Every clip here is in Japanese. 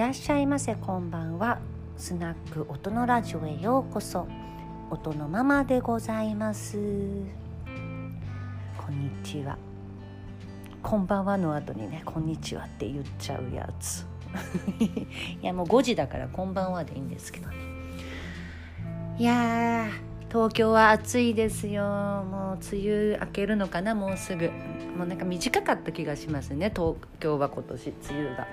らっしゃいませ。こんばんは。スナック音のラジオへようこそ。音のママでございます。こんにちは。こんばんはの後にねこんにちはって言っちゃうやつ。いやもう5時だからこんばんはでいいんですけどね。いや東京は暑いですよ。もう梅雨明けるのかなもうすぐ。もうなんか短かった気がしますね東京は今年梅雨が。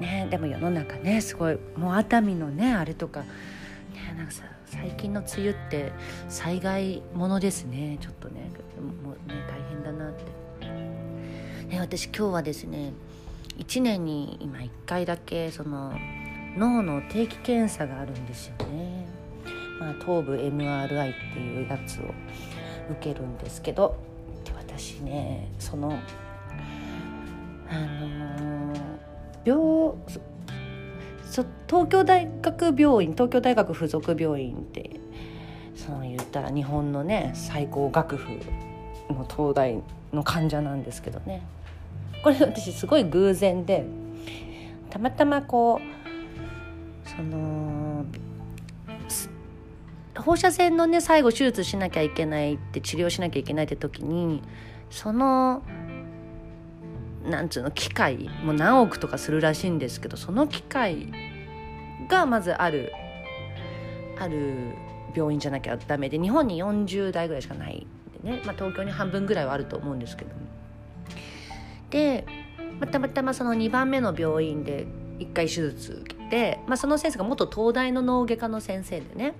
ねでも世の中ねすごいもう熱海のねあれとか、ね、なんかさ最近の梅雨って災害ものですねちょっとねもうね大変だなって、ね、私今日はですね1年に今1回だけその脳の定期検査があるんですよね、まあ、頭部 MRI っていうやつを受けるんですけど私ねそのあのー、病東京大学病院東京大学附属病院ってその言ったら日本のね最高学府の東大の患者なんですけどね。これ私すごい偶然でたまたまこうその放射線のね最後手術しなきゃいけないって治療しなきゃいけないって時にそのなんつうの機械もう何億とかするらしいんですけどその機械がまずあるある病院じゃなきゃダメで日本に40代ぐらいしかない。んでね、まあ、東京に半分ぐらいはあると思うんですけどで、ま、たまたまその2番目の病院で1回手術受けて、まあ、その先生が元東大の脳外科の先生でね。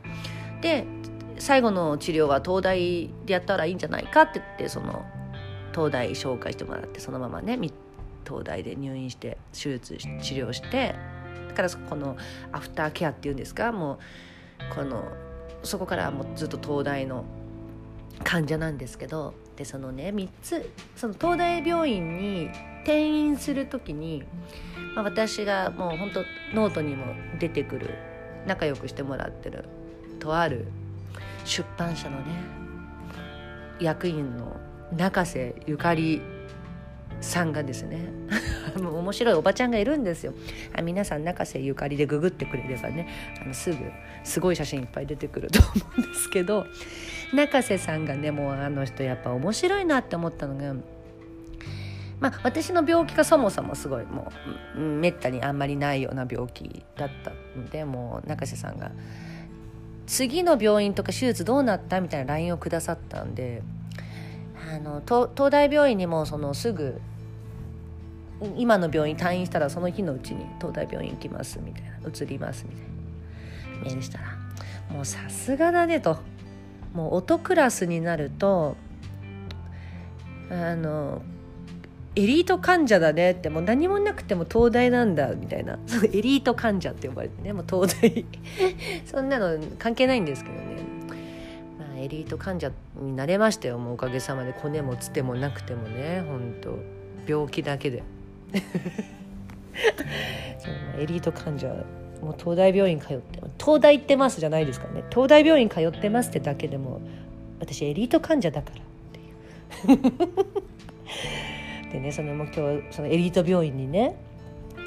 で最後の治療は東大でやったらいいんじゃないかって言ってその東大紹介してもらってそのままね東大で入院して手術治療してだからこのアフターケアっていうんですかもうこのそこからもうずっと東大の患者なんですけどでそのね3つその東大病院に転院する時に、まあ、私がもう本当ノートにも出てくる仲良くしてもらってるとある出版社のね役員の中瀬ゆかりさんがですね もう面白いおばちゃんがいるんですよ。あ皆さん中瀬ゆかりでググってくれればねあのすぐすごい写真いっぱい出てくると思うんですけど 中瀬さんがねもうあの人やっぱ面白いなって思ったのがまあ、私の病気がそもそもすごいもうめったにあんまりないような病気だったのでもう中瀬さんが次の病院とか手術どうなったみたいな LINE をくださったんであの東大病院にもそのすぐ今の病院退院したらその日のうちに東大病院行きますみたいな移りますみたいな。メールしたらもうさすがだねと。もう音クラスになるとあのエリート患者だねってもう何もなくても東大なんだみたいな。エリート患者って呼ばれてねもう東大。そんなの関係ないんですけどね。エリート患者になれましたよ。もうおかげさまでコネもつてもなくてもね。本当。病気だけで。そうエリート患者もう東大病院通って東大行ってますじゃないですかね。東大病院通ってますってだけでも私エリート患者だからっていう。でねそのもう今日そのエリート病院にね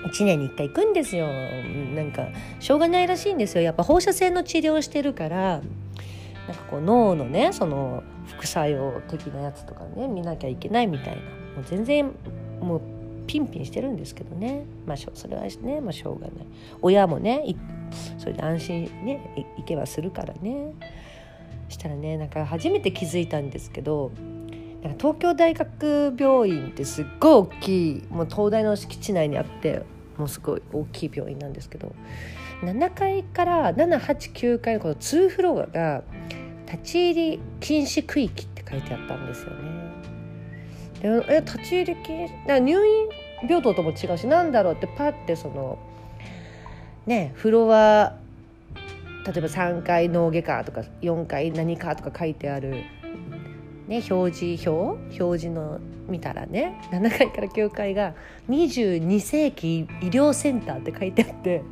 1年に1回行くんですよ。なんかしょうがないらしいんですよ。やっぱ放射線の治療してるからなんかこう脳のねその副作用的なやつとかね見なきゃいけないみたいなもう全然もうピンピンしてるんですけどね。まあそれはね、まあ、しょうがない。親もねそれで安心ねいけばするからね。したらねなんか初めて気づいたんですけどなんか東京大学病院ってすっごい大きいもう東大の敷地内にあってもうすごい大きい病院なんですけど7階から789階のこの2フロアが立ち入り禁止区域って書いてあったんですよね。でえ立ち入り禁止入院病棟とも違うしなんだろうってパッてそのねフロア例えば3階脳外科とか4階何かとか書いてある、ね、表示表表示の見たらね7階から9階が22世紀医療センターって書いてあって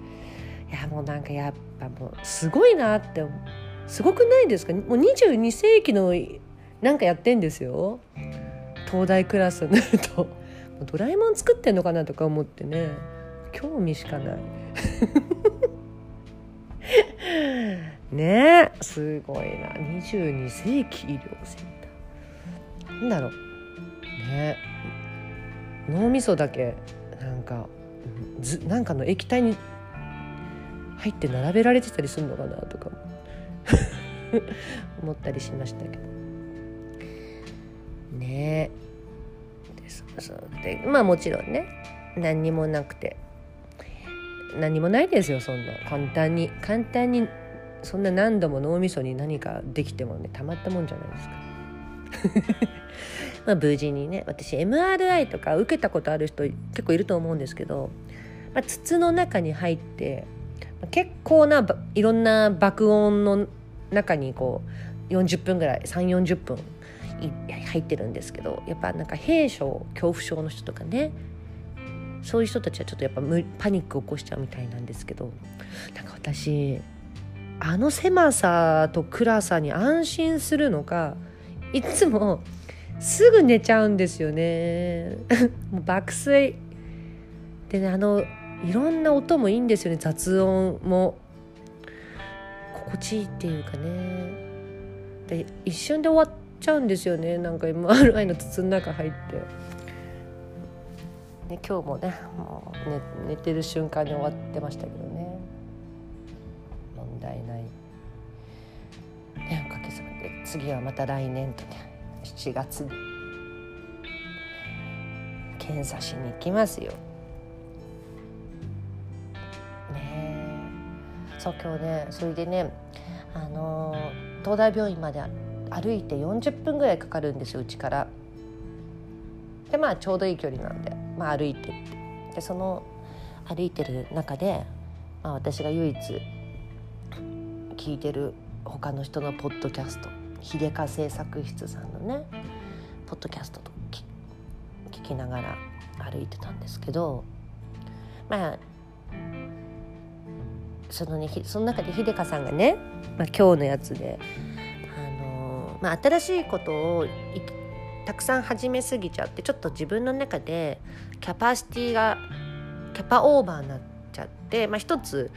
いやもうなんかやっぱもうすごいなってすごくないですか？もう22世紀のなんかやってんですよ。東大クラスになると。ドラえもん作ってんのかなとか思ってね。興味しかない。ねえ。すごいな。22世紀医療センター。なんだろう。ね脳みそだけなんかずなんかの液体に入って並べられてたりするのかなとか 思ったりしましたけど。ね。えでそうそうでまあもちろんね何にもなくて。何もないですよそんな。簡単に。簡単にそんな何度も脳みそに何かできてもねたまったもんじゃないですか。まあ無事にね私 MRI とか受けたことある人結構いると思うんですけど、まあ、筒の中に入って結構ないろんな爆音の中にこう40分ぐらい3 4 0分入ってるんですけどやっぱなんか閉所恐怖症の人とかねそういう人たちはちょっとやっぱパニック起こしちゃうみたいなんですけどなんか私あの狭さと暗さに安心するのかいつもすぐ寝ちゃうんですよね。もう爆睡。でねあのいろんな音もいいんですよね雑音も。心地いいっていうかねで一瞬で終わっちゃうんですよねなんか MRI の筒の中入って。ね、今日もねもう寝寝てる瞬間に終わってましたけどね問題ない。ね、おかげさまで次はまた来年とね7月に検査しに行きますよ。そう今日ねそれでねあの東大病院まで歩いて40分ぐらいかかるんですようちから。でまあちょうどいい距離なんで、まあ、歩いてってでその歩いてる中で、まあ、私が唯一聞いてる他の人のポッドキャスト秀香製作室さんのねポッドキャストと聞きながら歩いてたんですけどまあそのねその中で秀香さんがね、まあ、今日のやつで、あのまあ、新しいことをたくさん始めすぎちゃってちょっと自分の中でキャパシティがキャパオーバーになっちゃって、まあ、一つ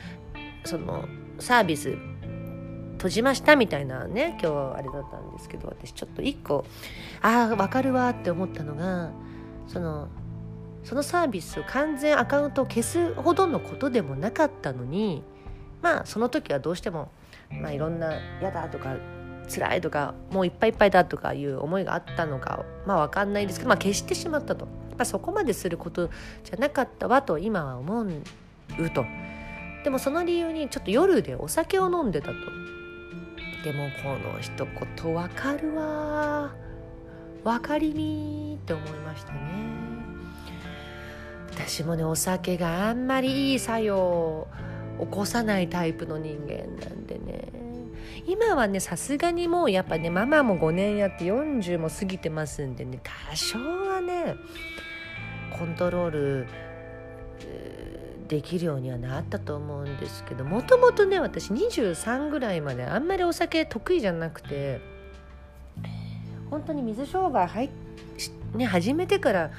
そのサービス閉じましたみたいなね今日あれだったんですけど私ちょっと一個ああ分かるわって思ったのがそのそのサービスを完全アカウントを消すほどのことでもなかったのにまあその時はどうしても、まあ、いろんな「嫌だ」とか「辛い」とか「もういっぱいいっぱいだ」とかいう思いがあったのかまあ分かんないですけど、まあ、消してしまったと、まあ、そこまですることじゃなかったわと今は思うと。でもその理由にちょっと夜でお酒を飲んでたと。でもこの一言わかるわ分かりみって思いましたね私もねお酒があんまりいい作用起こさないタイプの人間なんでね。今はねさすがにもうやっぱねママも5年やって40も過ぎてますんでね多少はねコントロールできるようにはなったと思うんですけどもともとね私23ぐらいまであんまりお酒得意じゃなくて本当に水商売入ね始めてから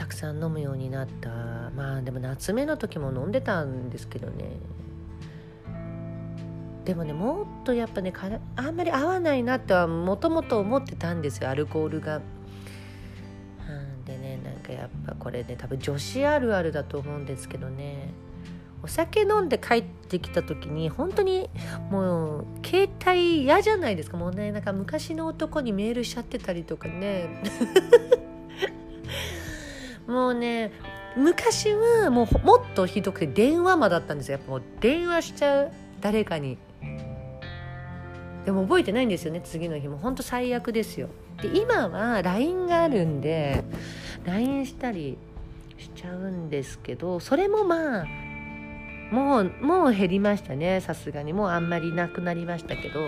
たくさん飲むようになった。まあでも夏目の時も飲んでたんですけどね。でもねもっとやっぱねあんまり合わないなってはもともと思ってたんですよ。アルコールが。でねなんかやっぱこれね多分女子あるあるだと思うんですけどね。お酒飲んで帰ってきた時に本当にもう携帯嫌じゃないですか。もうねなんか昔の男にメールしちゃってたりとかね。もうね昔はもうもっとひどくて電話魔だったんですよ。やっぱもう電話しちゃう誰かに。でも覚えてないんですよね次の日も。本当最悪ですよ。で今は LINE があるんで LINE したりしちゃうんですけどそれもまあもうもう減りましたねさすがに。もうあんまりなくなりましたけど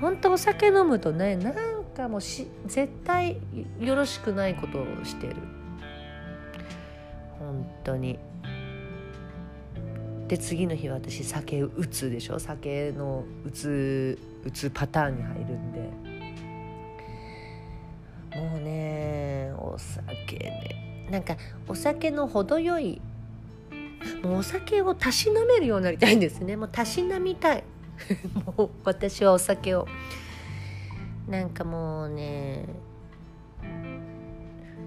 本当お酒飲むとねなんかもうし絶対よろしくないことをしてる。本当に。で次の日は私酒打つでしょ？酒の打つ打つパターンに入るんで。もうねお酒ね。なんかお酒の程よいもうお酒をたしなめるようになりたいんですね。もうたしなみたい。もう私はお酒を。なんかもうね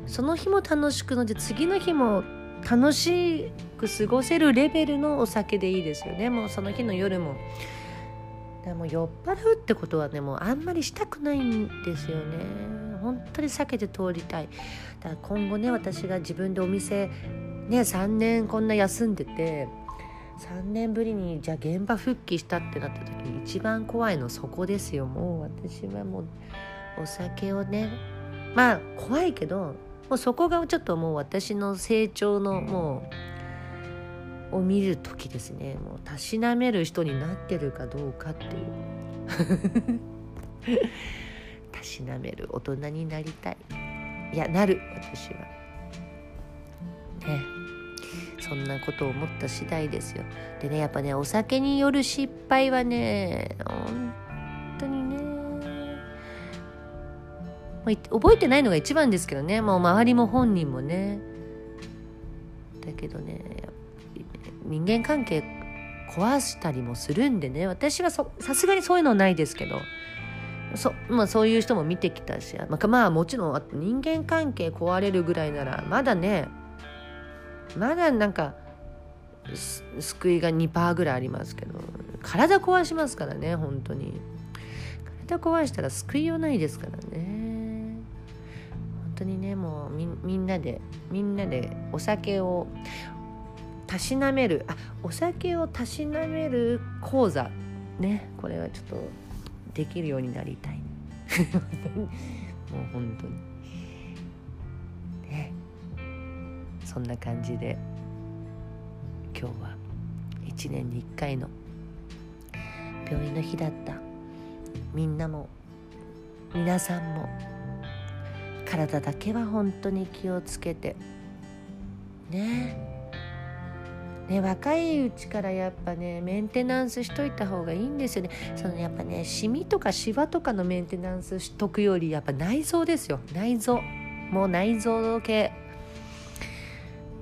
その日も楽しくので次の日も楽しく過ごせるレベルのお酒でいいですよね。もうその日の夜も。でも酔っ払うってことはねもうあんまりしたくないんですよね。本当に避けて通りたい。だから今後ね私が自分でお店ね3年こんな休んでて3年ぶりにじゃあ現場復帰したってなった時に一番怖いのそこですよ。もう私はもうお酒をねまあ怖いけどもうそこがちょっともう私の成長のもうを見る時ですね。もうたしなめる人になってるかどうかっていう。たしなめる大人になりたい。いやなる私は。ね。そんなことを思った次第ですよ。でねやっぱねお酒による失敗はね本当にね覚えてないのが一番ですけどね。もう周りも本人もね。だけどね人間関係壊したりもするんでね。私はさすがにそういうのはないですけど。そ,、まあ、そういう人も見てきたし、まあ、まあもちろん人間関係壊れるぐらいならまだねまだなんか救いが2%ぐらいありますけど体壊しますからね本当に。体壊したら救いようないですからね。当にねもうみみんなでみんなでお酒をたしなめるあお酒をたしなめる講座。ねこれはちょっとできるようになりたい。もう本当に。ね。そんな感じで今日は1年に1回の病院の日だった。みんなも皆さんも体だけは本当に気をつけて。ね。ね、若いうちからやっぱねメンテナンスしといた方がいいんですよね。そのやっぱねシミとかシワとかのメンテナンスしとくよりやっぱ内臓ですよ。内臓。もう内臓系。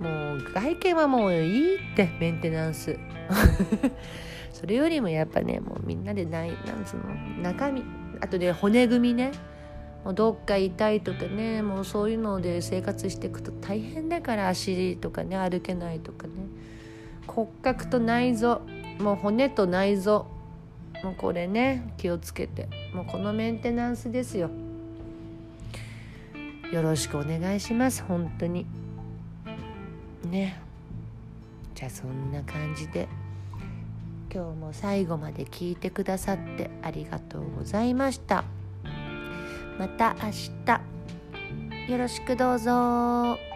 もう外見はもういいってメンテナンス。それよりもやっぱねもうみんなでないなんつうの？中身。あとで骨組みね。もうどっか痛いとかねもうそういうので生活していくと大変だから足とかね歩けないとかね。骨格と内臓もう骨と内臓。もうこれね気をつけて。もうこのメンテナンスですよ。よろしくお願いします本当に。ね。じゃあそんな感じで今日も最後まで聞いてくださってありがとうございました。また明日よろしくどうぞ。